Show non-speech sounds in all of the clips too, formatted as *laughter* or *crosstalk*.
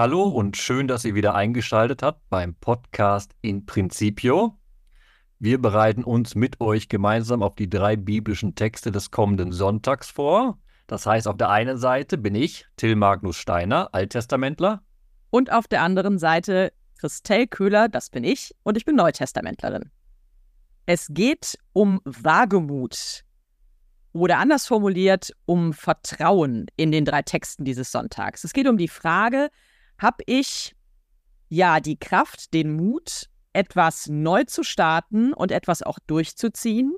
Hallo und schön, dass ihr wieder eingeschaltet habt beim Podcast in Principio. Wir bereiten uns mit euch gemeinsam auf die drei biblischen Texte des kommenden Sonntags vor. Das heißt, auf der einen Seite bin ich, Till Magnus Steiner, Alttestamentler. Und auf der anderen Seite Christelle Köhler, das bin ich, und ich bin Neutestamentlerin. Es geht um Wagemut oder anders formuliert um Vertrauen in den drei Texten dieses Sonntags. Es geht um die Frage, habe ich ja die Kraft, den Mut, etwas neu zu starten und etwas auch durchzuziehen?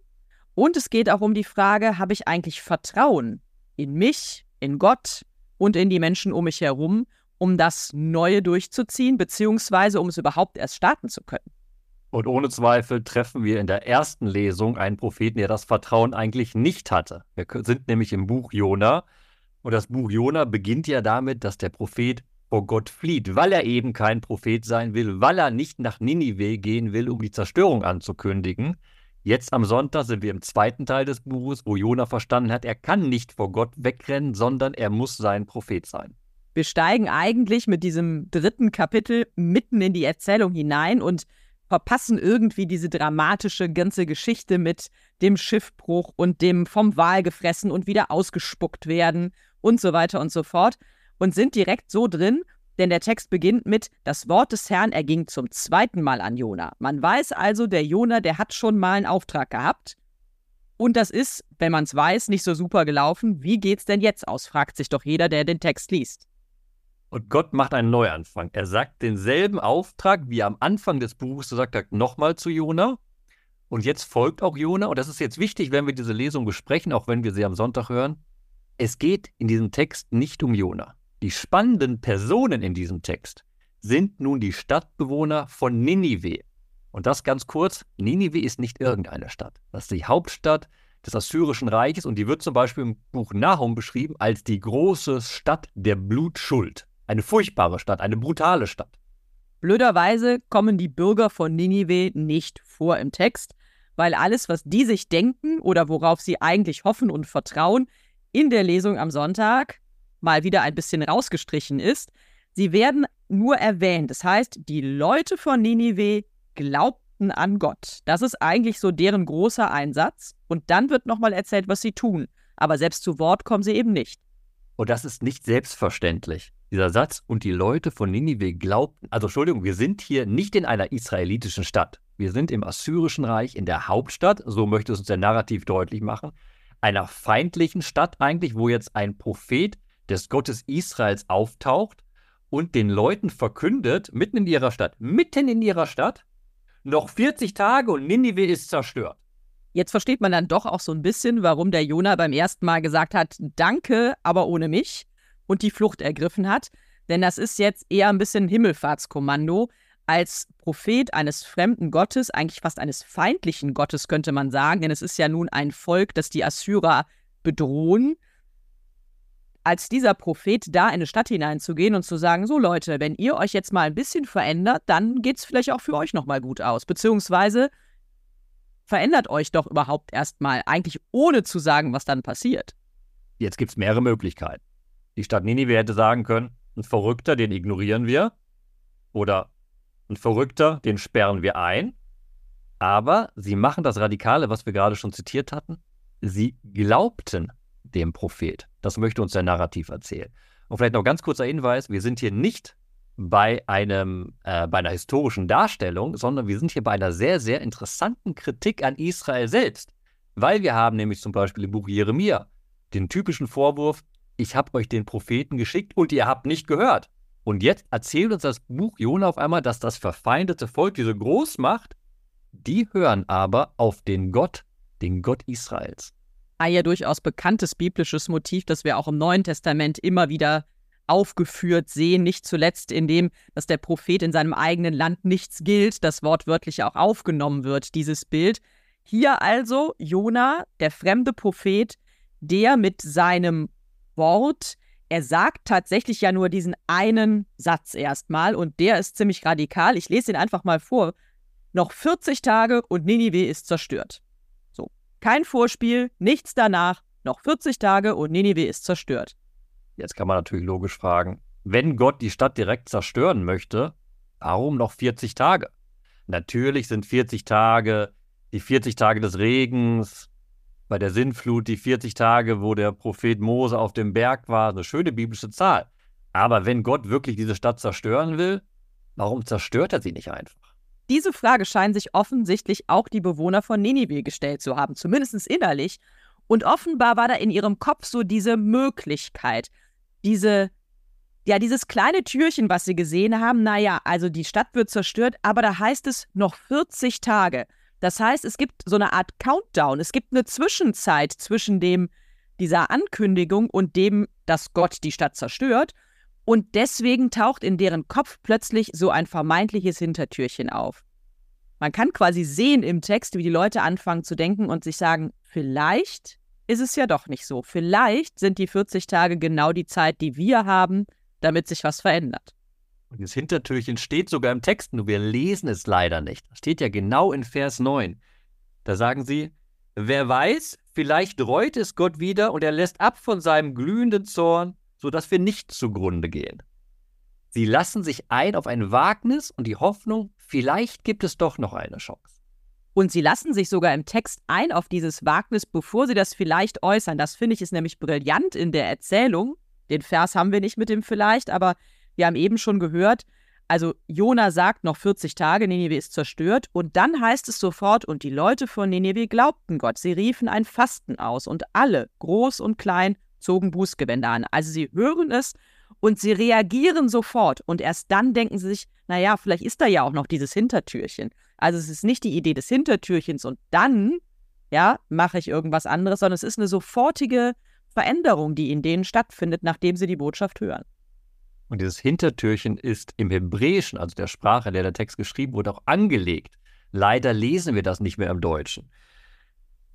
Und es geht auch um die Frage, habe ich eigentlich Vertrauen in mich, in Gott und in die Menschen um mich herum, um das Neue durchzuziehen, beziehungsweise um es überhaupt erst starten zu können. Und ohne Zweifel treffen wir in der ersten Lesung einen Propheten, der das Vertrauen eigentlich nicht hatte. Wir sind nämlich im Buch Jona. Und das Buch Jona beginnt ja damit, dass der Prophet vor Gott flieht, weil er eben kein Prophet sein will, weil er nicht nach Ninive gehen will, um die Zerstörung anzukündigen. Jetzt am Sonntag sind wir im zweiten Teil des Buches, wo Jona verstanden hat, er kann nicht vor Gott wegrennen, sondern er muss sein Prophet sein. Wir steigen eigentlich mit diesem dritten Kapitel mitten in die Erzählung hinein und verpassen irgendwie diese dramatische ganze Geschichte mit dem Schiffbruch und dem vom Wal gefressen und wieder ausgespuckt werden und so weiter und so fort und sind direkt so drin, denn der Text beginnt mit, das Wort des Herrn erging zum zweiten Mal an Jona. Man weiß also, der Jona, der hat schon mal einen Auftrag gehabt. Und das ist, wenn man es weiß, nicht so super gelaufen. Wie geht's denn jetzt aus? fragt sich doch jeder, der den Text liest. Und Gott macht einen Neuanfang. Er sagt denselben Auftrag, wie er am Anfang des Buches gesagt hat, nochmal zu Jona. Und jetzt folgt auch Jona. Und das ist jetzt wichtig, wenn wir diese Lesung besprechen, auch wenn wir sie am Sonntag hören. Es geht in diesem Text nicht um Jona. Die spannenden Personen in diesem Text sind nun die Stadtbewohner von Ninive. Und das ganz kurz, Ninive ist nicht irgendeine Stadt. Das ist die Hauptstadt des Assyrischen Reiches und die wird zum Beispiel im Buch Nahum beschrieben als die große Stadt der Blutschuld. Eine furchtbare Stadt, eine brutale Stadt. Blöderweise kommen die Bürger von Ninive nicht vor im Text, weil alles, was die sich denken oder worauf sie eigentlich hoffen und vertrauen, in der Lesung am Sonntag mal wieder ein bisschen rausgestrichen ist. Sie werden nur erwähnt. Das heißt, die Leute von Ninive glaubten an Gott. Das ist eigentlich so deren großer Einsatz. Und dann wird nochmal erzählt, was sie tun. Aber selbst zu Wort kommen sie eben nicht. Und das ist nicht selbstverständlich. Dieser Satz, und die Leute von Ninive glaubten, also Entschuldigung, wir sind hier nicht in einer israelitischen Stadt. Wir sind im Assyrischen Reich, in der Hauptstadt, so möchte es uns der Narrativ deutlich machen, einer feindlichen Stadt eigentlich, wo jetzt ein Prophet des Gottes Israels auftaucht und den Leuten verkündet, mitten in ihrer Stadt, mitten in ihrer Stadt, noch 40 Tage und Ninive ist zerstört. Jetzt versteht man dann doch auch so ein bisschen, warum der Jonah beim ersten Mal gesagt hat, danke, aber ohne mich und die Flucht ergriffen hat. Denn das ist jetzt eher ein bisschen Himmelfahrtskommando. Als Prophet eines fremden Gottes, eigentlich fast eines feindlichen Gottes, könnte man sagen, denn es ist ja nun ein Volk, das die Assyrer bedrohen als dieser Prophet da in eine Stadt hineinzugehen und zu sagen, so Leute, wenn ihr euch jetzt mal ein bisschen verändert, dann geht es vielleicht auch für euch nochmal gut aus. Beziehungsweise verändert euch doch überhaupt erstmal, eigentlich ohne zu sagen, was dann passiert. Jetzt gibt es mehrere Möglichkeiten. Die Stadt Ninive hätte sagen können, ein Verrückter, den ignorieren wir. Oder ein Verrückter, den sperren wir ein. Aber sie machen das Radikale, was wir gerade schon zitiert hatten. Sie glaubten dem Prophet. Das möchte uns der Narrativ erzählen. Und vielleicht noch ganz kurzer Hinweis: Wir sind hier nicht bei, einem, äh, bei einer historischen Darstellung, sondern wir sind hier bei einer sehr, sehr interessanten Kritik an Israel selbst. Weil wir haben nämlich zum Beispiel im Buch Jeremia den typischen Vorwurf, ich habe euch den Propheten geschickt und ihr habt nicht gehört. Und jetzt erzählt uns das Buch Jona auf einmal, dass das verfeindete Volk, diese Großmacht, die hören aber auf den Gott, den Gott Israels ein ja durchaus bekanntes biblisches Motiv, das wir auch im Neuen Testament immer wieder aufgeführt sehen, nicht zuletzt in dem, dass der Prophet in seinem eigenen Land nichts gilt, das wortwörtlich auch aufgenommen wird, dieses Bild. Hier also Jona, der fremde Prophet, der mit seinem Wort, er sagt tatsächlich ja nur diesen einen Satz erstmal und der ist ziemlich radikal. Ich lese ihn einfach mal vor. Noch 40 Tage und Ninive ist zerstört. Kein Vorspiel, nichts danach, noch 40 Tage und Ninive ist zerstört. Jetzt kann man natürlich logisch fragen, wenn Gott die Stadt direkt zerstören möchte, warum noch 40 Tage? Natürlich sind 40 Tage die 40 Tage des Regens, bei der Sintflut die 40 Tage, wo der Prophet Mose auf dem Berg war, eine schöne biblische Zahl. Aber wenn Gott wirklich diese Stadt zerstören will, warum zerstört er sie nicht einfach? Diese Frage scheinen sich offensichtlich auch die Bewohner von Ninive gestellt zu haben, zumindest innerlich. Und offenbar war da in ihrem Kopf so diese Möglichkeit, diese ja, dieses kleine Türchen, was sie gesehen haben, naja, also die Stadt wird zerstört, aber da heißt es noch 40 Tage. Das heißt, es gibt so eine Art Countdown. Es gibt eine Zwischenzeit zwischen dem, dieser Ankündigung und dem, dass Gott die Stadt zerstört. Und deswegen taucht in deren Kopf plötzlich so ein vermeintliches Hintertürchen auf. Man kann quasi sehen im Text, wie die Leute anfangen zu denken und sich sagen, vielleicht ist es ja doch nicht so. Vielleicht sind die 40 Tage genau die Zeit, die wir haben, damit sich was verändert. Und das Hintertürchen steht sogar im Text, nur wir lesen es leider nicht. Das steht ja genau in Vers 9. Da sagen sie, wer weiß, vielleicht reut es Gott wieder und er lässt ab von seinem glühenden Zorn, sodass wir nicht zugrunde gehen. Sie lassen sich ein auf ein Wagnis und die Hoffnung, vielleicht gibt es doch noch eine Chance. Und sie lassen sich sogar im Text ein auf dieses Wagnis, bevor sie das vielleicht äußern. Das finde ich ist nämlich brillant in der Erzählung, den Vers haben wir nicht mit dem vielleicht, aber wir haben eben schon gehört, also Jona sagt noch 40 Tage, Nineveh ist zerstört und dann heißt es sofort, und die Leute von Nineveh glaubten Gott, sie riefen ein Fasten aus und alle, groß und klein, zogen Bußgewänder an. Also sie hören es und sie reagieren sofort und erst dann denken sie sich, naja, vielleicht ist da ja auch noch dieses Hintertürchen. Also es ist nicht die Idee des Hintertürchens und dann, ja, mache ich irgendwas anderes, sondern es ist eine sofortige Veränderung, die in denen stattfindet, nachdem sie die Botschaft hören. Und dieses Hintertürchen ist im Hebräischen, also der Sprache, in der der Text geschrieben wurde, auch angelegt. Leider lesen wir das nicht mehr im Deutschen.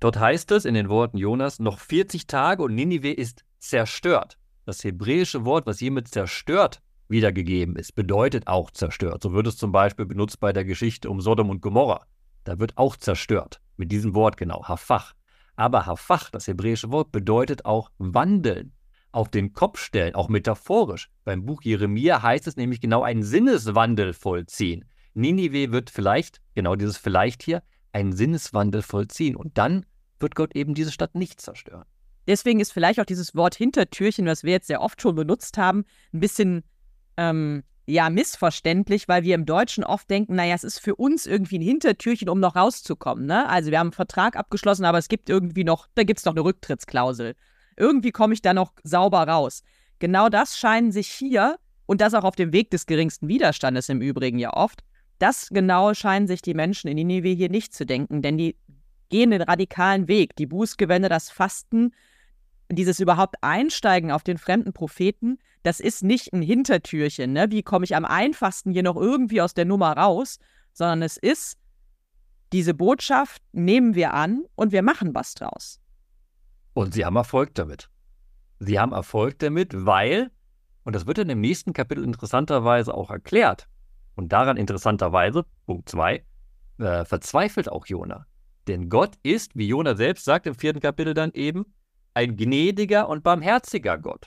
Dort heißt es in den Worten Jonas, noch 40 Tage und Ninive ist zerstört. Das hebräische Wort, was hier mit zerstört wiedergegeben ist, bedeutet auch zerstört. So wird es zum Beispiel benutzt bei der Geschichte um Sodom und Gomorra. Da wird auch zerstört. Mit diesem Wort genau, Hafach. Aber Hafach, das hebräische Wort, bedeutet auch wandeln, auf den Kopf stellen, auch metaphorisch. Beim Buch Jeremia heißt es nämlich genau einen Sinneswandel vollziehen. Ninive wird vielleicht, genau dieses vielleicht hier, einen Sinneswandel vollziehen. Und dann wird Gott eben diese Stadt nicht zerstören. Deswegen ist vielleicht auch dieses Wort Hintertürchen, was wir jetzt sehr oft schon benutzt haben, ein bisschen ähm, ja missverständlich, weil wir im Deutschen oft denken, naja, es ist für uns irgendwie ein Hintertürchen, um noch rauszukommen. Ne? Also wir haben einen Vertrag abgeschlossen, aber es gibt irgendwie noch, da gibt es noch eine Rücktrittsklausel. Irgendwie komme ich da noch sauber raus. Genau das scheinen sich hier, und das auch auf dem Weg des geringsten Widerstandes im Übrigen ja oft, das genau scheinen sich die Menschen in Ninive hier nicht zu denken, denn die gehen den radikalen Weg. Die Bußgewände, das Fasten, dieses überhaupt Einsteigen auf den fremden Propheten, das ist nicht ein Hintertürchen, ne? Wie komme ich am einfachsten hier noch irgendwie aus der Nummer raus, sondern es ist, diese Botschaft nehmen wir an und wir machen was draus. Und sie haben Erfolg damit. Sie haben Erfolg damit, weil, und das wird in dem nächsten Kapitel interessanterweise auch erklärt, und daran interessanterweise, Punkt 2, äh, verzweifelt auch Jona. Denn Gott ist, wie Jona selbst sagt im vierten Kapitel dann eben, ein gnädiger und barmherziger Gott.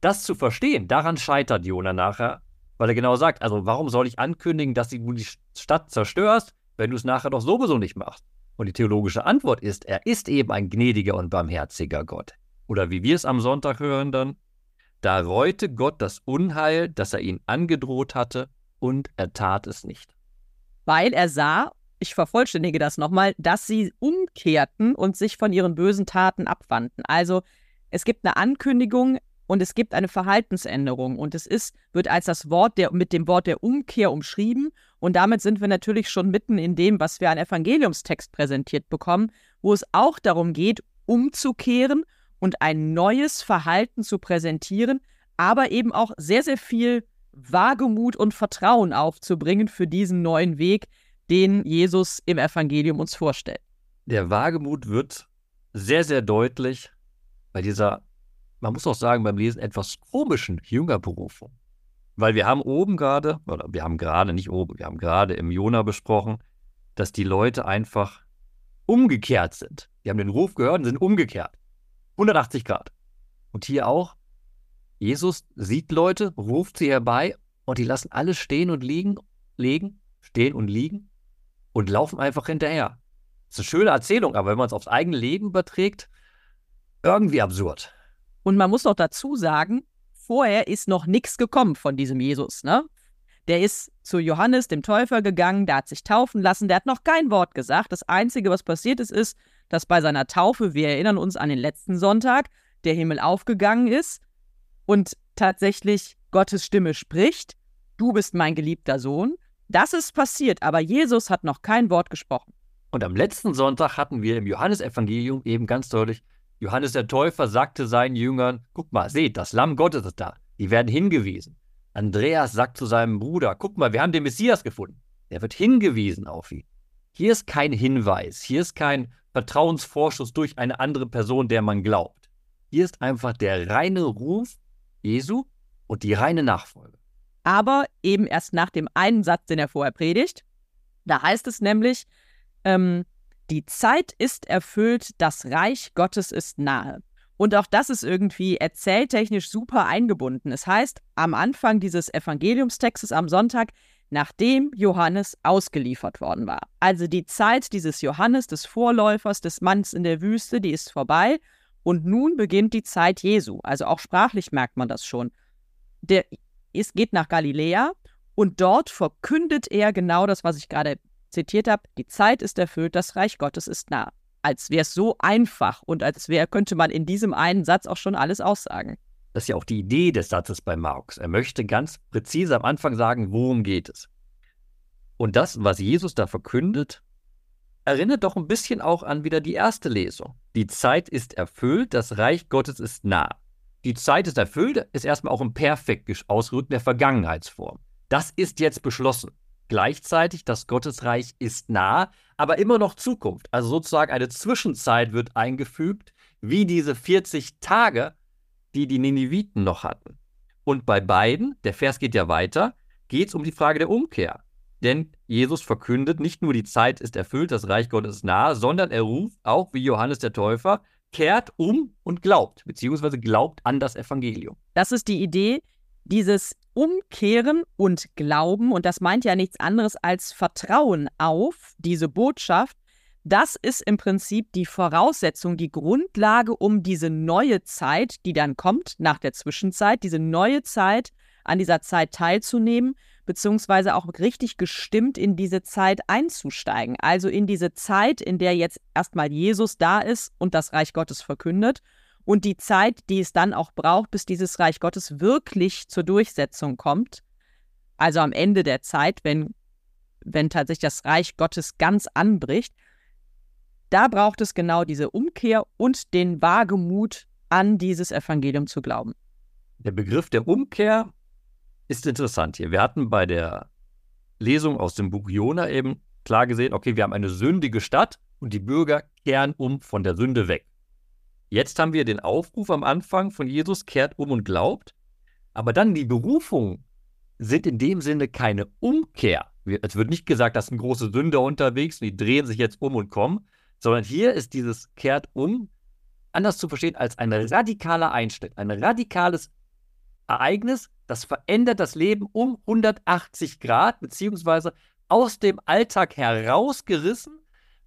Das zu verstehen, daran scheitert Jona nachher, weil er genau sagt, also warum soll ich ankündigen, dass du die Stadt zerstörst, wenn du es nachher doch sowieso nicht machst? Und die theologische Antwort ist, er ist eben ein gnädiger und barmherziger Gott. Oder wie wir es am Sonntag hören dann, da reute Gott das Unheil, das er ihnen angedroht hatte, und er tat es nicht. Weil er sah, ich vervollständige das nochmal, dass sie umkehrten und sich von ihren bösen Taten abwandten. Also es gibt eine Ankündigung, und es gibt eine Verhaltensänderung und es ist, wird als das Wort der, mit dem Wort der Umkehr umschrieben und damit sind wir natürlich schon mitten in dem, was wir an Evangeliumstext präsentiert bekommen, wo es auch darum geht, umzukehren und ein neues Verhalten zu präsentieren, aber eben auch sehr, sehr viel Wagemut und Vertrauen aufzubringen für diesen neuen Weg, den Jesus im Evangelium uns vorstellt. Der Wagemut wird sehr, sehr deutlich bei dieser man muss auch sagen, beim Lesen etwas komischen Jüngerberufung. Weil wir haben oben gerade, oder wir haben gerade, nicht oben, wir haben gerade im Jona besprochen, dass die Leute einfach umgekehrt sind. Die haben den Ruf gehört und sind umgekehrt. 180 Grad. Und hier auch, Jesus sieht Leute, ruft sie herbei und die lassen alle stehen und liegen, legen, stehen und liegen und laufen einfach hinterher. Das ist eine schöne Erzählung, aber wenn man es aufs eigene Leben überträgt, irgendwie absurd. Und man muss noch dazu sagen, vorher ist noch nichts gekommen von diesem Jesus, ne? Der ist zu Johannes, dem Täufer, gegangen, der hat sich taufen lassen, der hat noch kein Wort gesagt. Das Einzige, was passiert ist, ist, dass bei seiner Taufe, wir erinnern uns an den letzten Sonntag, der Himmel aufgegangen ist und tatsächlich Gottes Stimme spricht, du bist mein geliebter Sohn. Das ist passiert, aber Jesus hat noch kein Wort gesprochen. Und am letzten Sonntag hatten wir im Johannesevangelium eben ganz deutlich, Johannes der Täufer sagte seinen Jüngern, guck mal, seht, das Lamm Gottes ist da. Die werden hingewiesen. Andreas sagt zu seinem Bruder, guck mal, wir haben den Messias gefunden. Er wird hingewiesen auf ihn. Hier ist kein Hinweis, hier ist kein Vertrauensvorschuss durch eine andere Person, der man glaubt. Hier ist einfach der reine Ruf Jesu und die reine Nachfolge. Aber eben erst nach dem einen Satz, den er vorher predigt. Da heißt es nämlich, ähm, die Zeit ist erfüllt, das Reich Gottes ist nahe. Und auch das ist irgendwie erzähltechnisch super eingebunden. Es heißt am Anfang dieses Evangeliumstextes am Sonntag, nachdem Johannes ausgeliefert worden war. Also die Zeit dieses Johannes, des Vorläufers, des Manns in der Wüste, die ist vorbei. Und nun beginnt die Zeit Jesu. Also auch sprachlich merkt man das schon. Der ist, geht nach Galiläa und dort verkündet er genau das, was ich gerade zitiert habe. Die Zeit ist erfüllt, das Reich Gottes ist nah. Als wäre es so einfach und als wäre, könnte man in diesem einen Satz auch schon alles aussagen. Das ist ja auch die Idee des Satzes bei Marx. Er möchte ganz präzise am Anfang sagen, worum geht es. Und das, was Jesus da verkündet, erinnert doch ein bisschen auch an wieder die erste Lesung. Die Zeit ist erfüllt, das Reich Gottes ist nah. Die Zeit ist erfüllt, ist erstmal auch im perfekt ausgerückt der Vergangenheitsform. Das ist jetzt beschlossen. Gleichzeitig, das Gottesreich ist nah, aber immer noch Zukunft. Also sozusagen eine Zwischenzeit wird eingefügt, wie diese 40 Tage, die die Nineviten noch hatten. Und bei beiden, der Vers geht ja weiter, geht es um die Frage der Umkehr. Denn Jesus verkündet, nicht nur die Zeit ist erfüllt, das Reich Gottes ist nahe, sondern er ruft auch wie Johannes der Täufer, kehrt um und glaubt, beziehungsweise glaubt an das Evangelium. Das ist die Idee, dieses Umkehren und Glauben, und das meint ja nichts anderes als Vertrauen auf diese Botschaft, das ist im Prinzip die Voraussetzung, die Grundlage, um diese neue Zeit, die dann kommt nach der Zwischenzeit, diese neue Zeit, an dieser Zeit teilzunehmen, beziehungsweise auch richtig gestimmt in diese Zeit einzusteigen. Also in diese Zeit, in der jetzt erstmal Jesus da ist und das Reich Gottes verkündet und die Zeit, die es dann auch braucht, bis dieses Reich Gottes wirklich zur Durchsetzung kommt. Also am Ende der Zeit, wenn, wenn tatsächlich das Reich Gottes ganz anbricht. Da braucht es genau diese Umkehr und den Wagemut, an dieses Evangelium zu glauben. Der Begriff der Umkehr ist interessant hier. Wir hatten bei der Lesung aus dem Buch Jona eben klar gesehen, okay, wir haben eine sündige Stadt und die Bürger kehren um von der Sünde weg. Jetzt haben wir den Aufruf am Anfang von Jesus, kehrt um und glaubt. Aber dann die Berufungen sind in dem Sinne keine Umkehr. Es wird nicht gesagt, dass sind große Sünder unterwegs und die drehen sich jetzt um und kommen, sondern hier ist dieses kehrt um anders zu verstehen als ein radikaler Einschnitt, ein radikales Ereignis, das verändert das Leben um 180 Grad, beziehungsweise aus dem Alltag herausgerissen,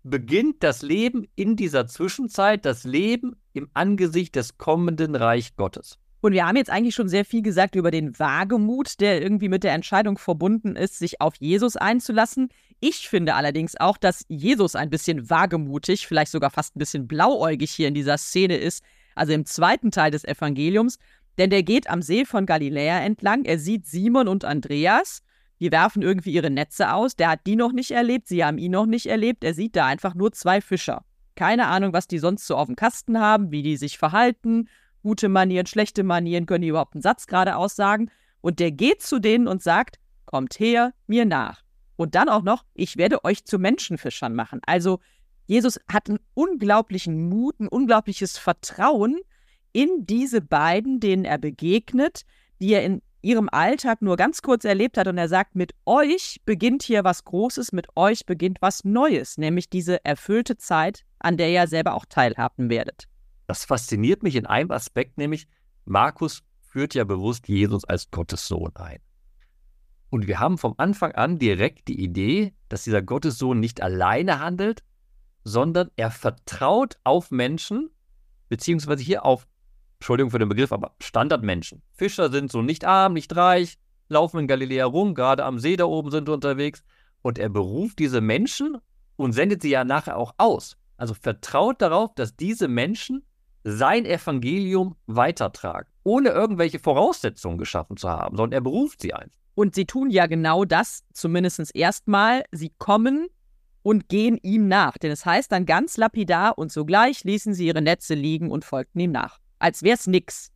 beginnt das Leben in dieser Zwischenzeit, das Leben im Angesicht des kommenden Reich Gottes. Und wir haben jetzt eigentlich schon sehr viel gesagt über den Wagemut, der irgendwie mit der Entscheidung verbunden ist, sich auf Jesus einzulassen. Ich finde allerdings auch, dass Jesus ein bisschen wagemutig, vielleicht sogar fast ein bisschen blauäugig hier in dieser Szene ist, also im zweiten Teil des Evangeliums. Denn der geht am See von Galiläa entlang, er sieht Simon und Andreas, die werfen irgendwie ihre Netze aus, der hat die noch nicht erlebt, sie haben ihn noch nicht erlebt, er sieht da einfach nur zwei Fischer. Keine Ahnung, was die sonst so auf dem Kasten haben, wie die sich verhalten, gute Manieren, schlechte Manieren, können die überhaupt einen Satz gerade aussagen. Und der geht zu denen und sagt, kommt her, mir nach. Und dann auch noch, ich werde euch zu Menschenfischern machen. Also Jesus hat einen unglaublichen Mut, ein unglaubliches Vertrauen, in diese beiden, denen er begegnet, die er in ihrem Alltag nur ganz kurz erlebt hat. Und er sagt, mit euch beginnt hier was Großes, mit euch beginnt was Neues, nämlich diese erfüllte Zeit, an der ihr selber auch teilhaben werdet. Das fasziniert mich in einem Aspekt, nämlich Markus führt ja bewusst Jesus als Gottes Sohn ein. Und wir haben vom Anfang an direkt die Idee, dass dieser Gottessohn nicht alleine handelt, sondern er vertraut auf Menschen, beziehungsweise hier auf, Entschuldigung für den Begriff, aber Standardmenschen. Fischer sind so nicht arm, nicht reich, laufen in Galiläa rum, gerade am See da oben sind unterwegs. Und er beruft diese Menschen und sendet sie ja nachher auch aus. Also vertraut darauf, dass diese Menschen sein Evangelium weitertragen, ohne irgendwelche Voraussetzungen geschaffen zu haben, sondern er beruft sie einfach. Und sie tun ja genau das, zumindest erstmal. Sie kommen und gehen ihm nach. Denn es heißt dann ganz lapidar und sogleich ließen sie ihre Netze liegen und folgten ihm nach. Als wäre es nix.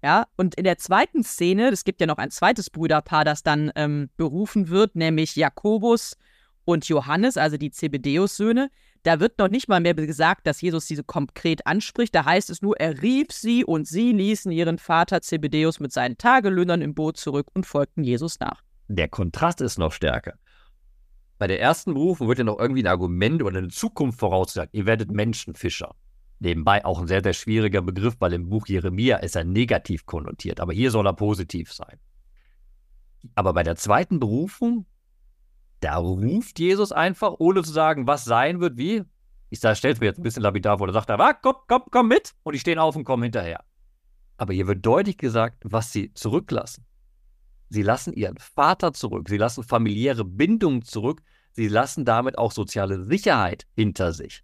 Ja, und in der zweiten Szene, es gibt ja noch ein zweites Brüderpaar, das dann ähm, berufen wird, nämlich Jakobus und Johannes, also die Zebedeus-Söhne. Da wird noch nicht mal mehr gesagt, dass Jesus diese konkret anspricht. Da heißt es nur, er rief sie und sie ließen ihren Vater Zebedeus mit seinen Tagelöhnern im Boot zurück und folgten Jesus nach. Der Kontrast ist noch stärker. Bei der ersten Berufung wird ja noch irgendwie ein Argument oder eine Zukunft vorausgesagt. Ihr werdet Menschenfischer. Nebenbei auch ein sehr, sehr schwieriger Begriff, weil im Buch Jeremia ist er negativ konnotiert, aber hier soll er positiv sein. Aber bei der zweiten Berufung da ruft Jesus einfach, ohne zu sagen, was sein wird, wie. Ich sage, stell's mir jetzt ein bisschen lapidar vor. Da sagt er, ah, komm, komm, komm mit. Und die stehen auf und kommen hinterher. Aber hier wird deutlich gesagt, was sie zurücklassen. Sie lassen ihren Vater zurück. Sie lassen familiäre Bindungen zurück. Sie lassen damit auch soziale Sicherheit hinter sich.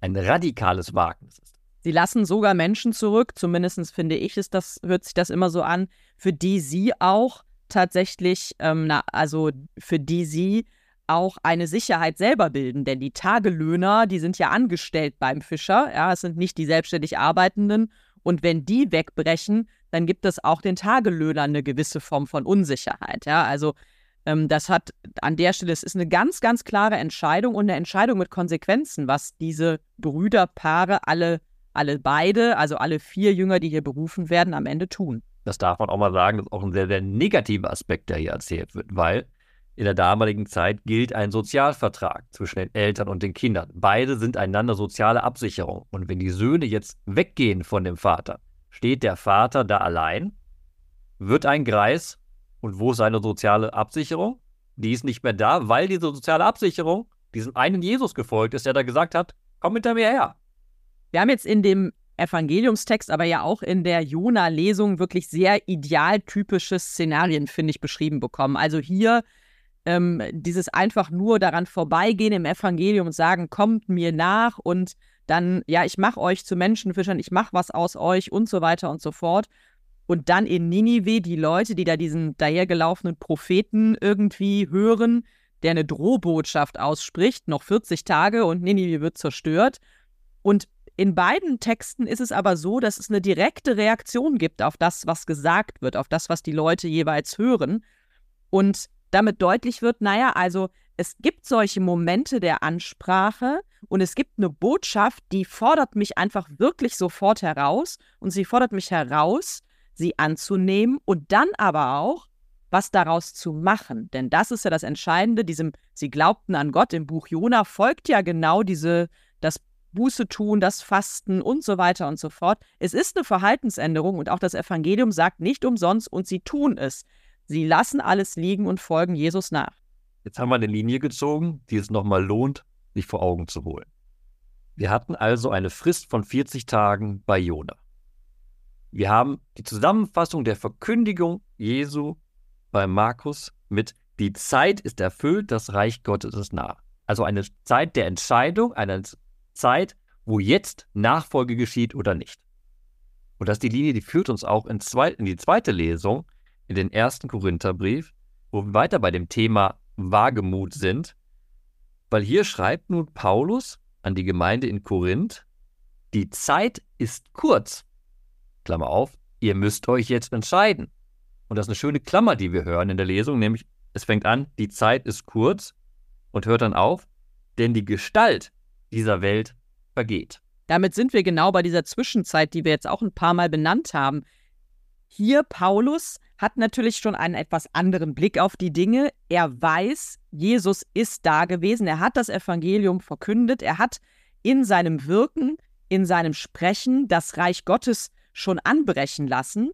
Ein radikales Wagnis ist. Sie lassen sogar Menschen zurück, zumindest finde ich, ist das, hört sich das immer so an, für die sie auch tatsächlich, ähm, na, also für die sie auch eine Sicherheit selber bilden. Denn die Tagelöhner, die sind ja angestellt beim Fischer, ja, es sind nicht die selbstständig Arbeitenden. Und wenn die wegbrechen, dann gibt es auch den Tagelöhnern eine gewisse Form von Unsicherheit. Ja, also ähm, das hat an der Stelle, es ist eine ganz, ganz klare Entscheidung und eine Entscheidung mit Konsequenzen, was diese Brüderpaare alle, alle beide, also alle vier Jünger, die hier berufen werden, am Ende tun das darf man auch mal sagen, das ist auch ein sehr, sehr negativer Aspekt, der hier erzählt wird, weil in der damaligen Zeit gilt ein Sozialvertrag zwischen den Eltern und den Kindern. Beide sind einander soziale Absicherung. Und wenn die Söhne jetzt weggehen von dem Vater, steht der Vater da allein, wird ein Greis und wo ist seine soziale Absicherung? Die ist nicht mehr da, weil diese soziale Absicherung diesem einen Jesus gefolgt ist, der da gesagt hat, komm hinter mir her. Wir haben jetzt in dem Evangeliumstext, aber ja auch in der Jona-Lesung wirklich sehr idealtypische Szenarien, finde ich, beschrieben bekommen. Also hier ähm, dieses einfach nur daran vorbeigehen im Evangelium und sagen, kommt mir nach und dann, ja, ich mache euch zu Menschenfischern, ich mache was aus euch und so weiter und so fort. Und dann in Ninive die Leute, die da diesen dahergelaufenen Propheten irgendwie hören, der eine Drohbotschaft ausspricht, noch 40 Tage und Ninive wird zerstört. Und in beiden Texten ist es aber so, dass es eine direkte Reaktion gibt auf das, was gesagt wird, auf das, was die Leute jeweils hören. Und damit deutlich wird, naja, also es gibt solche Momente der Ansprache und es gibt eine Botschaft, die fordert mich einfach wirklich sofort heraus und sie fordert mich heraus, sie anzunehmen und dann aber auch was daraus zu machen. Denn das ist ja das Entscheidende, diesem Sie glaubten an Gott im Buch Jona folgt ja genau diese, das Buße tun, das Fasten und so weiter und so fort. Es ist eine Verhaltensänderung und auch das Evangelium sagt nicht umsonst und sie tun es. Sie lassen alles liegen und folgen Jesus nach. Jetzt haben wir eine Linie gezogen, die es nochmal lohnt, sich vor Augen zu holen. Wir hatten also eine Frist von 40 Tagen bei Jona. Wir haben die Zusammenfassung der Verkündigung Jesu bei Markus mit Die Zeit ist erfüllt, das Reich Gottes ist nah. Also eine Zeit der Entscheidung, eine Zeit, wo jetzt Nachfolge geschieht oder nicht. Und das ist die Linie, die führt uns auch in, zwei, in die zweite Lesung, in den ersten Korintherbrief, wo wir weiter bei dem Thema Wagemut sind, weil hier schreibt nun Paulus an die Gemeinde in Korinth, die Zeit ist kurz. Klammer auf, ihr müsst euch jetzt entscheiden. Und das ist eine schöne Klammer, die wir hören in der Lesung, nämlich es fängt an, die Zeit ist kurz und hört dann auf, denn die Gestalt dieser Welt vergeht. Damit sind wir genau bei dieser Zwischenzeit, die wir jetzt auch ein paar Mal benannt haben. Hier, Paulus hat natürlich schon einen etwas anderen Blick auf die Dinge. Er weiß, Jesus ist da gewesen. Er hat das Evangelium verkündet. Er hat in seinem Wirken, in seinem Sprechen das Reich Gottes schon anbrechen lassen.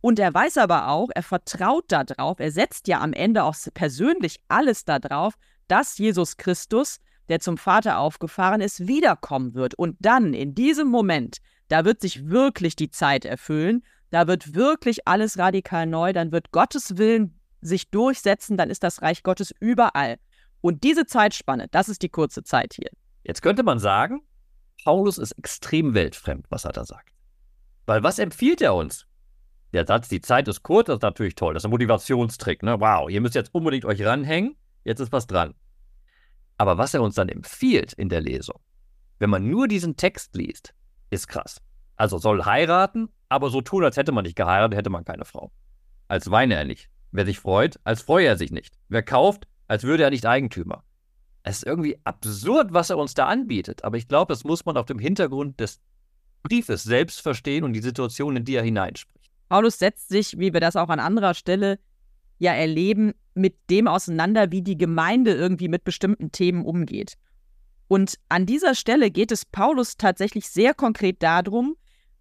Und er weiß aber auch, er vertraut darauf, er setzt ja am Ende auch persönlich alles darauf, dass Jesus Christus, der zum Vater aufgefahren ist, wiederkommen wird. Und dann, in diesem Moment, da wird sich wirklich die Zeit erfüllen, da wird wirklich alles radikal neu, dann wird Gottes Willen sich durchsetzen, dann ist das Reich Gottes überall. Und diese Zeitspanne, das ist die kurze Zeit hier. Jetzt könnte man sagen, Paulus ist extrem weltfremd, was er da sagt. Weil was empfiehlt er uns? Der Satz, die Zeit ist kurz, ist natürlich toll. Das ist ein Motivationstrick. Ne? Wow, ihr müsst jetzt unbedingt euch ranhängen. Jetzt ist was dran. Aber was er uns dann empfiehlt in der Lesung, wenn man nur diesen Text liest, ist krass. Also soll heiraten, aber so tun, als hätte man nicht geheiratet, hätte man keine Frau. Als weine er nicht. Wer sich freut, als freue er sich nicht. Wer kauft, als würde er nicht Eigentümer. Es ist irgendwie absurd, was er uns da anbietet, aber ich glaube, das muss man auf dem Hintergrund des Briefes selbst verstehen und die Situation, in die er hineinspricht. Paulus setzt sich, wie wir das auch an anderer Stelle ja erleben, mit dem auseinander, wie die Gemeinde irgendwie mit bestimmten Themen umgeht. Und an dieser Stelle geht es Paulus tatsächlich sehr konkret darum,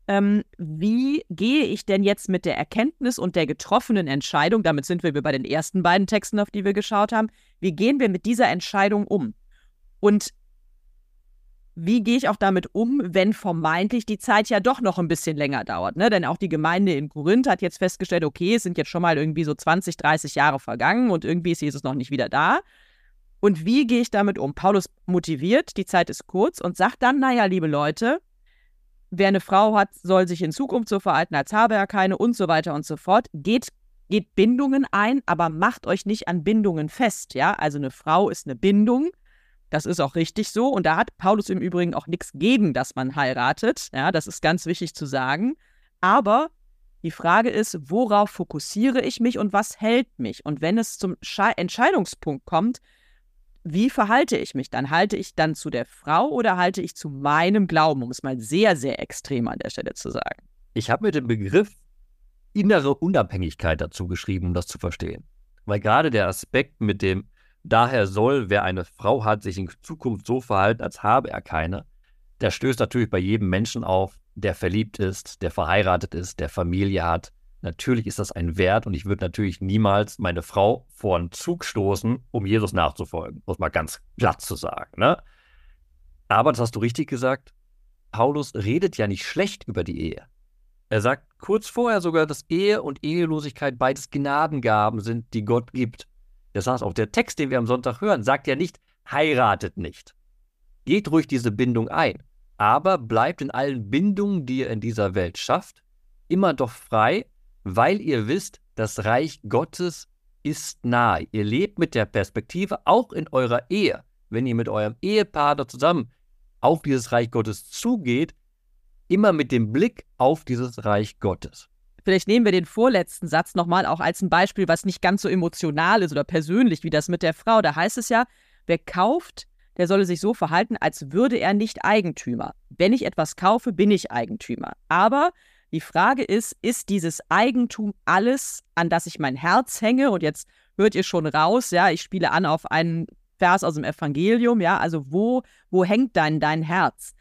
ähm, wie gehe ich denn jetzt mit der Erkenntnis und der getroffenen Entscheidung, damit sind wir bei den ersten beiden Texten, auf die wir geschaut haben, wie gehen wir mit dieser Entscheidung um? Und wie gehe ich auch damit um, wenn vermeintlich die Zeit ja doch noch ein bisschen länger dauert? Ne? Denn auch die Gemeinde in Korinth hat jetzt festgestellt, okay, es sind jetzt schon mal irgendwie so 20, 30 Jahre vergangen und irgendwie ist Jesus noch nicht wieder da. Und wie gehe ich damit um? Paulus motiviert, die Zeit ist kurz und sagt dann, naja, liebe Leute, wer eine Frau hat, soll sich in Zukunft so verhalten, als habe er keine und so weiter und so fort. Geht, geht Bindungen ein, aber macht euch nicht an Bindungen fest. Ja, also eine Frau ist eine Bindung. Das ist auch richtig so. Und da hat Paulus im Übrigen auch nichts gegen, dass man heiratet. Ja, das ist ganz wichtig zu sagen. Aber die Frage ist, worauf fokussiere ich mich und was hält mich? Und wenn es zum Entscheidungspunkt kommt, wie verhalte ich mich dann? Halte ich dann zu der Frau oder halte ich zu meinem Glauben, um es mal sehr, sehr extrem an der Stelle zu sagen? Ich habe mir den Begriff innere Unabhängigkeit dazu geschrieben, um das zu verstehen. Weil gerade der Aspekt mit dem, daher soll, wer eine Frau hat, sich in Zukunft so verhalten, als habe er keine, der stößt natürlich bei jedem Menschen auf, der verliebt ist, der verheiratet ist, der Familie hat, Natürlich ist das ein Wert und ich würde natürlich niemals meine Frau vor einen Zug stoßen, um Jesus nachzufolgen, muss mal ganz platt zu sagen. Ne? Aber, das hast du richtig gesagt, Paulus redet ja nicht schlecht über die Ehe. Er sagt kurz vorher sogar, dass Ehe und Ehelosigkeit beides Gnadengaben sind, die Gott gibt. Das heißt, auch der Text, den wir am Sonntag hören, sagt ja nicht, heiratet nicht. Geht ruhig diese Bindung ein, aber bleibt in allen Bindungen, die ihr in dieser Welt schafft, immer doch frei weil ihr wisst, das Reich Gottes ist nahe. Ihr lebt mit der Perspektive auch in eurer Ehe, wenn ihr mit eurem Ehepartner zusammen auf dieses Reich Gottes zugeht, immer mit dem Blick auf dieses Reich Gottes. Vielleicht nehmen wir den vorletzten Satz nochmal auch als ein Beispiel, was nicht ganz so emotional ist oder persönlich wie das mit der Frau. Da heißt es ja, wer kauft, der solle sich so verhalten, als würde er nicht Eigentümer. Wenn ich etwas kaufe, bin ich Eigentümer. Aber die Frage ist, ist dieses Eigentum alles, an das ich mein Herz hänge? Und jetzt hört ihr schon raus, ja, ich spiele an auf einen Vers aus dem Evangelium, ja, also wo, wo hängt dein, dein Herz?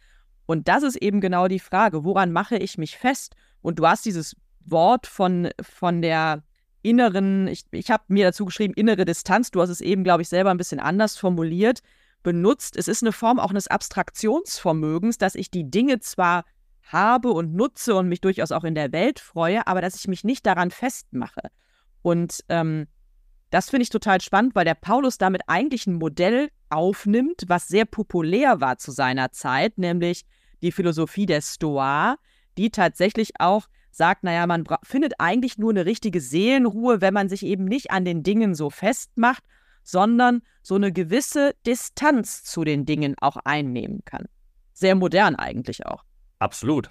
Und das ist eben genau die Frage, woran mache ich mich fest? Und du hast dieses Wort von, von der inneren, ich, ich habe mir dazu geschrieben, innere Distanz, du hast es eben, glaube ich, selber ein bisschen anders formuliert, benutzt. Es ist eine Form auch eines Abstraktionsvermögens, dass ich die Dinge zwar habe und nutze und mich durchaus auch in der Welt freue, aber dass ich mich nicht daran festmache. Und ähm, das finde ich total spannend, weil der Paulus damit eigentlich ein Modell aufnimmt, was sehr populär war zu seiner Zeit, nämlich die Philosophie der Stoa, die tatsächlich auch sagt, naja, man findet eigentlich nur eine richtige Seelenruhe, wenn man sich eben nicht an den Dingen so festmacht, sondern so eine gewisse Distanz zu den Dingen auch einnehmen kann. Sehr modern eigentlich auch. Absolut.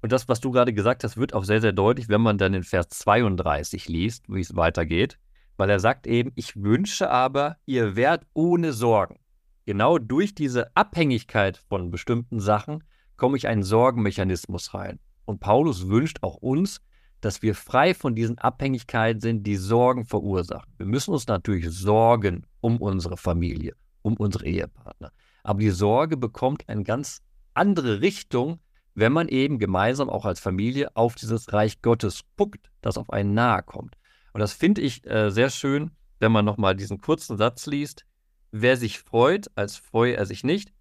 Und das, was du gerade gesagt hast, wird auch sehr, sehr deutlich, wenn man dann in Vers 32 liest, wie es weitergeht, weil er sagt eben, ich wünsche aber, ihr werdet ohne Sorgen. Genau durch diese Abhängigkeit von bestimmten Sachen komme ich einen Sorgenmechanismus rein. Und Paulus wünscht auch uns, dass wir frei von diesen Abhängigkeiten sind, die Sorgen verursachen. Wir müssen uns natürlich sorgen um unsere Familie, um unsere Ehepartner. Aber die Sorge bekommt eine ganz andere Richtung, wenn man eben gemeinsam auch als Familie auf dieses Reich Gottes guckt, das auf einen nahe kommt. Und das finde ich äh, sehr schön, wenn man nochmal diesen kurzen Satz liest. Wer sich freut, als freue er sich nicht.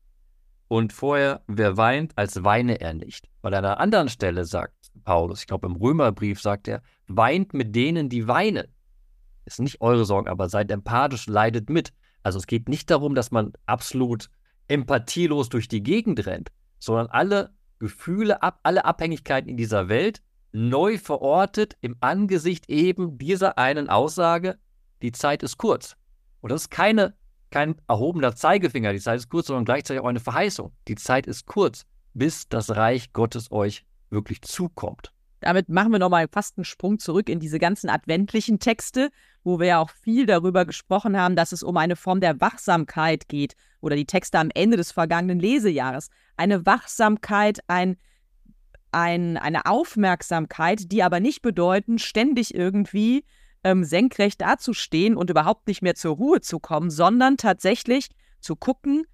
Und vorher, wer weint, als weine er nicht. Weil an einer anderen Stelle sagt Paulus, ich glaube im Römerbrief sagt er, weint mit denen, die weinen. Ist nicht eure Sorgen, aber seid empathisch, leidet mit. Also es geht nicht darum, dass man absolut empathielos durch die Gegend rennt, sondern alle Gefühle, ab, alle Abhängigkeiten in dieser Welt neu verortet im Angesicht eben dieser einen Aussage, die Zeit ist kurz. Und das ist keine, kein erhobener Zeigefinger, die Zeit ist kurz, sondern gleichzeitig auch eine Verheißung. Die Zeit ist kurz, bis das Reich Gottes euch wirklich zukommt. Damit machen wir nochmal fast einen Sprung zurück in diese ganzen adventlichen Texte, wo wir ja auch viel darüber gesprochen haben, dass es um eine Form der Wachsamkeit geht oder die Texte am Ende des vergangenen Lesejahres. Eine Wachsamkeit, ein, ein, eine Aufmerksamkeit, die aber nicht bedeuten, ständig irgendwie ähm, senkrecht dazustehen und überhaupt nicht mehr zur Ruhe zu kommen, sondern tatsächlich zu gucken,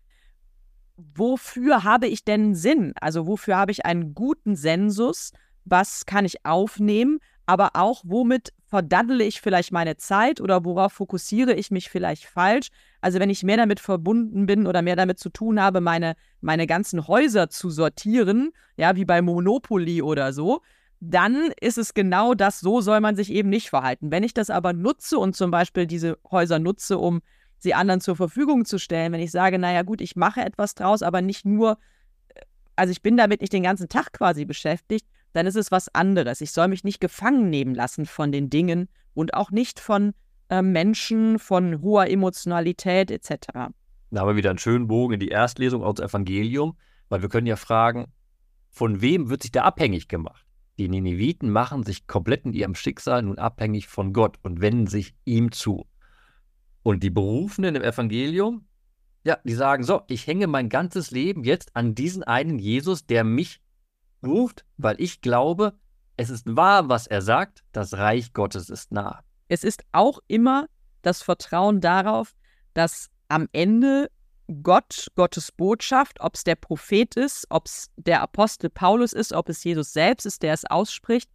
wofür habe ich denn Sinn? Also wofür habe ich einen guten Sensus? Was kann ich aufnehmen? Aber auch, womit verdaddle ich vielleicht meine Zeit oder worauf fokussiere ich mich vielleicht falsch? Also wenn ich mehr damit verbunden bin oder mehr damit zu tun habe, meine, meine ganzen Häuser zu sortieren, ja, wie bei Monopoly oder so, dann ist es genau das, so soll man sich eben nicht verhalten. Wenn ich das aber nutze und zum Beispiel diese Häuser nutze, um sie anderen zur Verfügung zu stellen, wenn ich sage, naja gut, ich mache etwas draus, aber nicht nur, äh, also ich bin damit nicht den ganzen Tag quasi beschäftigt, dann ist es was anderes. Ich soll mich nicht gefangen nehmen lassen von den Dingen und auch nicht von äh, Menschen, von hoher Emotionalität etc. Da haben wir wieder einen schönen Bogen in die Erstlesung aus Evangelium, weil wir können ja fragen, von wem wird sich da abhängig gemacht? Die Nineviten machen sich komplett in ihrem Schicksal nun abhängig von Gott und wenden sich ihm zu. Und die Berufenen im Evangelium, ja, die sagen so, ich hänge mein ganzes Leben jetzt an diesen einen Jesus, der mich ruft, weil ich glaube, es ist wahr, was er sagt, das Reich Gottes ist nah. Es ist auch immer das Vertrauen darauf, dass am Ende Gott, Gottes Botschaft, ob es der Prophet ist, ob es der Apostel Paulus ist, ob es Jesus selbst ist, der es ausspricht,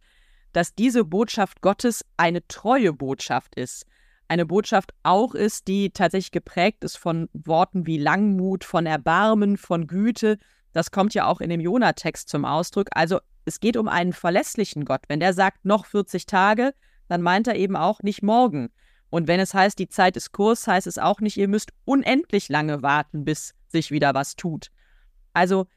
dass diese Botschaft Gottes eine treue Botschaft ist. Eine Botschaft auch ist, die tatsächlich geprägt ist von Worten wie Langmut, von Erbarmen, von Güte. Das kommt ja auch in dem Jona-Text zum Ausdruck. Also es geht um einen verlässlichen Gott. Wenn der sagt noch 40 Tage, dann meint er eben auch nicht morgen. Und wenn es heißt, die Zeit ist kurz, heißt es auch nicht, ihr müsst unendlich lange warten, bis sich wieder was tut. Also,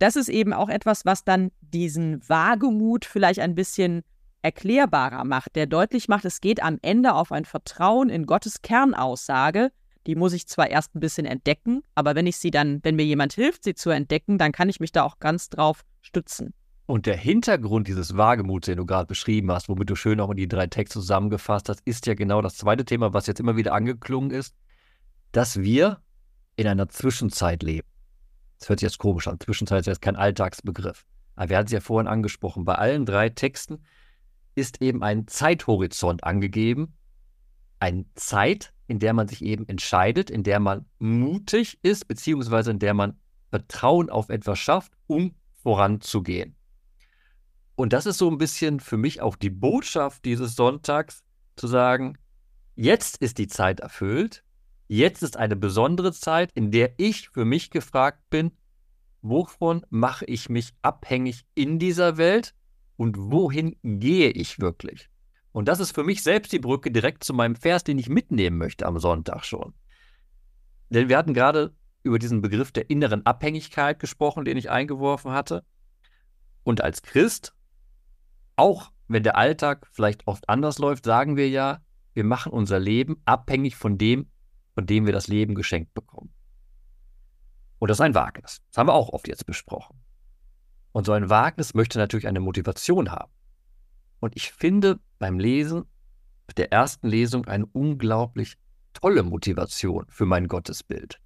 das ist eben auch etwas, was dann diesen Wagemut vielleicht ein bisschen erklärbarer macht, der deutlich macht, es geht am Ende auf ein Vertrauen in Gottes Kernaussage. Die muss ich zwar erst ein bisschen entdecken, aber wenn ich sie dann, wenn mir jemand hilft, sie zu entdecken, dann kann ich mich da auch ganz drauf stützen. Und der Hintergrund dieses Wagemuts, den du gerade beschrieben hast, womit du schön auch in die drei Texte zusammengefasst hast, ist ja genau das zweite Thema, was jetzt immer wieder angeklungen ist, dass wir in einer Zwischenzeit leben. Das hört sich jetzt komisch an. Zwischenzeit ist jetzt kein Alltagsbegriff. Aber wir hatten es ja vorhin angesprochen. Bei allen drei Texten ist eben ein Zeithorizont angegeben. Eine Zeit, in der man sich eben entscheidet, in der man mutig ist, beziehungsweise in der man Vertrauen auf etwas schafft, um voranzugehen. Und das ist so ein bisschen für mich auch die Botschaft dieses Sonntags, zu sagen, jetzt ist die Zeit erfüllt, jetzt ist eine besondere Zeit, in der ich für mich gefragt bin, wovon mache ich mich abhängig in dieser Welt und wohin gehe ich wirklich? Und das ist für mich selbst die Brücke direkt zu meinem Vers, den ich mitnehmen möchte am Sonntag schon. Denn wir hatten gerade über diesen Begriff der inneren Abhängigkeit gesprochen, den ich eingeworfen hatte. Und als Christ auch wenn der Alltag vielleicht oft anders läuft, sagen wir ja, wir machen unser Leben abhängig von dem, von dem wir das Leben geschenkt bekommen. Und das ist ein Wagnis. Das haben wir auch oft jetzt besprochen. Und so ein Wagnis möchte natürlich eine Motivation haben. Und ich finde beim Lesen der ersten Lesung eine unglaublich tolle Motivation für mein Gottesbild.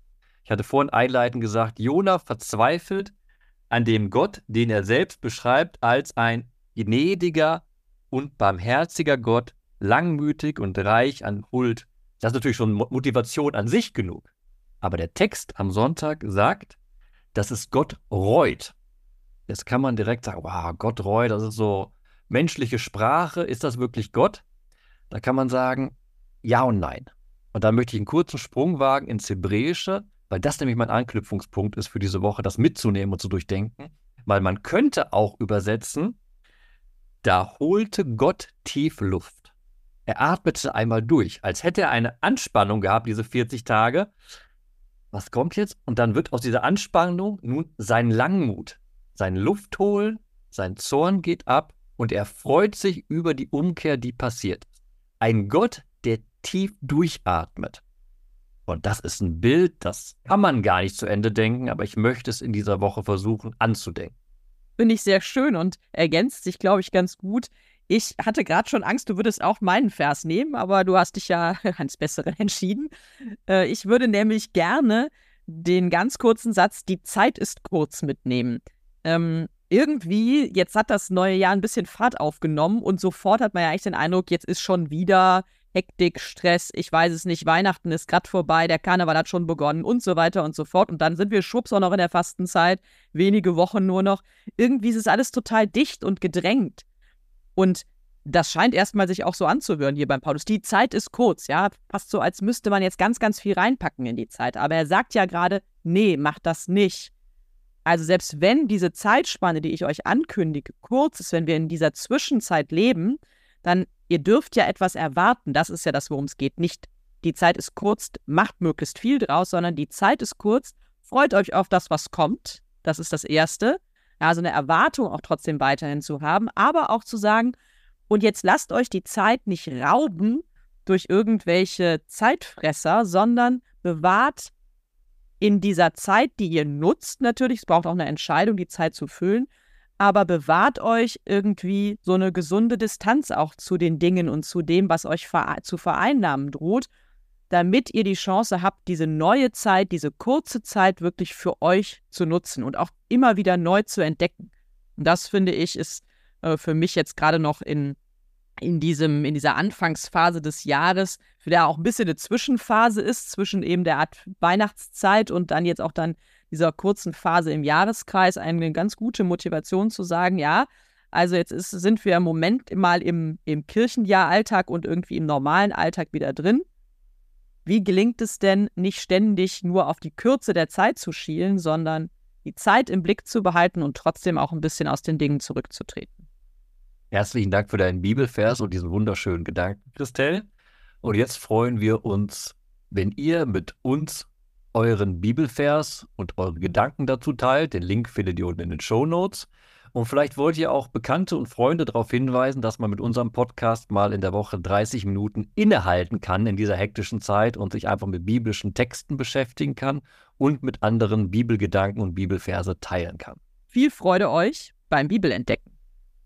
Ich hatte vorhin einleitend gesagt, Jona verzweifelt an dem Gott, den er selbst beschreibt als ein gnädiger und barmherziger Gott, langmütig und reich an Huld. Das ist natürlich schon Motivation an sich genug. Aber der Text am Sonntag sagt, dass es Gott reut. Jetzt kann man direkt sagen, wow, Gott Roy, das ist so menschliche Sprache. Ist das wirklich Gott? Da kann man sagen, ja und nein. Und da möchte ich einen kurzen Sprung wagen ins Hebräische, weil das nämlich mein Anknüpfungspunkt ist für diese Woche, das mitzunehmen und zu durchdenken. Weil man könnte auch übersetzen, da holte Gott tief Luft. Er atmete einmal durch, als hätte er eine Anspannung gehabt, diese 40 Tage. Was kommt jetzt? Und dann wird aus dieser Anspannung nun sein Langmut, sein Luftholen, sein Zorn geht ab und er freut sich über die Umkehr, die passiert. Ein Gott, der tief durchatmet. Und das ist ein Bild, das kann man gar nicht zu Ende denken, aber ich möchte es in dieser Woche versuchen anzudenken. Finde ich sehr schön und ergänzt sich, glaube ich, ganz gut. Ich hatte gerade schon Angst, du würdest auch meinen Vers nehmen, aber du hast dich ja *laughs* ans Bessere entschieden. Äh, ich würde nämlich gerne den ganz kurzen Satz, die Zeit ist kurz mitnehmen. Ähm, irgendwie, jetzt hat das neue Jahr ein bisschen Fahrt aufgenommen und sofort hat man ja eigentlich den Eindruck, jetzt ist schon wieder Hektik, Stress, ich weiß es nicht, Weihnachten ist gerade vorbei, der Karneval hat schon begonnen und so weiter und so fort. Und dann sind wir schwupps auch noch in der Fastenzeit, wenige Wochen nur noch. Irgendwie ist es alles total dicht und gedrängt. Und das scheint erstmal sich auch so anzuhören hier beim Paulus. Die Zeit ist kurz, ja, fast so, als müsste man jetzt ganz, ganz viel reinpacken in die Zeit. Aber er sagt ja gerade, nee, macht das nicht. Also selbst wenn diese Zeitspanne, die ich euch ankündige, kurz ist, wenn wir in dieser Zwischenzeit leben, dann ihr dürft ja etwas erwarten. Das ist ja das, worum es geht. Nicht die Zeit ist kurz, macht möglichst viel draus, sondern die Zeit ist kurz. Freut euch auf das, was kommt. Das ist das Erste. Also eine Erwartung auch trotzdem weiterhin zu haben, aber auch zu sagen, und jetzt lasst euch die Zeit nicht rauben durch irgendwelche Zeitfresser, sondern bewahrt in dieser Zeit, die ihr nutzt, natürlich, es braucht auch eine Entscheidung, die Zeit zu füllen, aber bewahrt euch irgendwie so eine gesunde Distanz auch zu den Dingen und zu dem, was euch zu vereinnahmen droht, damit ihr die Chance habt, diese neue Zeit, diese kurze Zeit wirklich für euch zu nutzen und auch immer wieder neu zu entdecken. Und das finde ich ist äh, für mich jetzt gerade noch in, in, diesem, in dieser Anfangsphase des Jahres, für der auch ein bisschen eine Zwischenphase ist, zwischen eben der Art Weihnachtszeit und dann jetzt auch dann dieser kurzen Phase im Jahreskreis eine ganz gute Motivation zu sagen, ja, also jetzt ist, sind wir im Moment mal im, im Kirchenjahralltag und irgendwie im normalen Alltag wieder drin. Wie gelingt es denn, nicht ständig nur auf die Kürze der Zeit zu schielen, sondern die Zeit im Blick zu behalten und trotzdem auch ein bisschen aus den Dingen zurückzutreten? Herzlichen Dank für deinen Bibelvers und diesen wunderschönen Gedanken, Christelle. Und jetzt freuen wir uns, wenn ihr mit uns euren Bibelvers und eure Gedanken dazu teilt. Den Link findet ihr unten in den Show Notes. Und vielleicht wollt ihr auch Bekannte und Freunde darauf hinweisen, dass man mit unserem Podcast mal in der Woche 30 Minuten innehalten kann in dieser hektischen Zeit und sich einfach mit biblischen Texten beschäftigen kann und mit anderen Bibelgedanken und Bibelverse teilen kann. Viel Freude euch beim Bibelentdecken.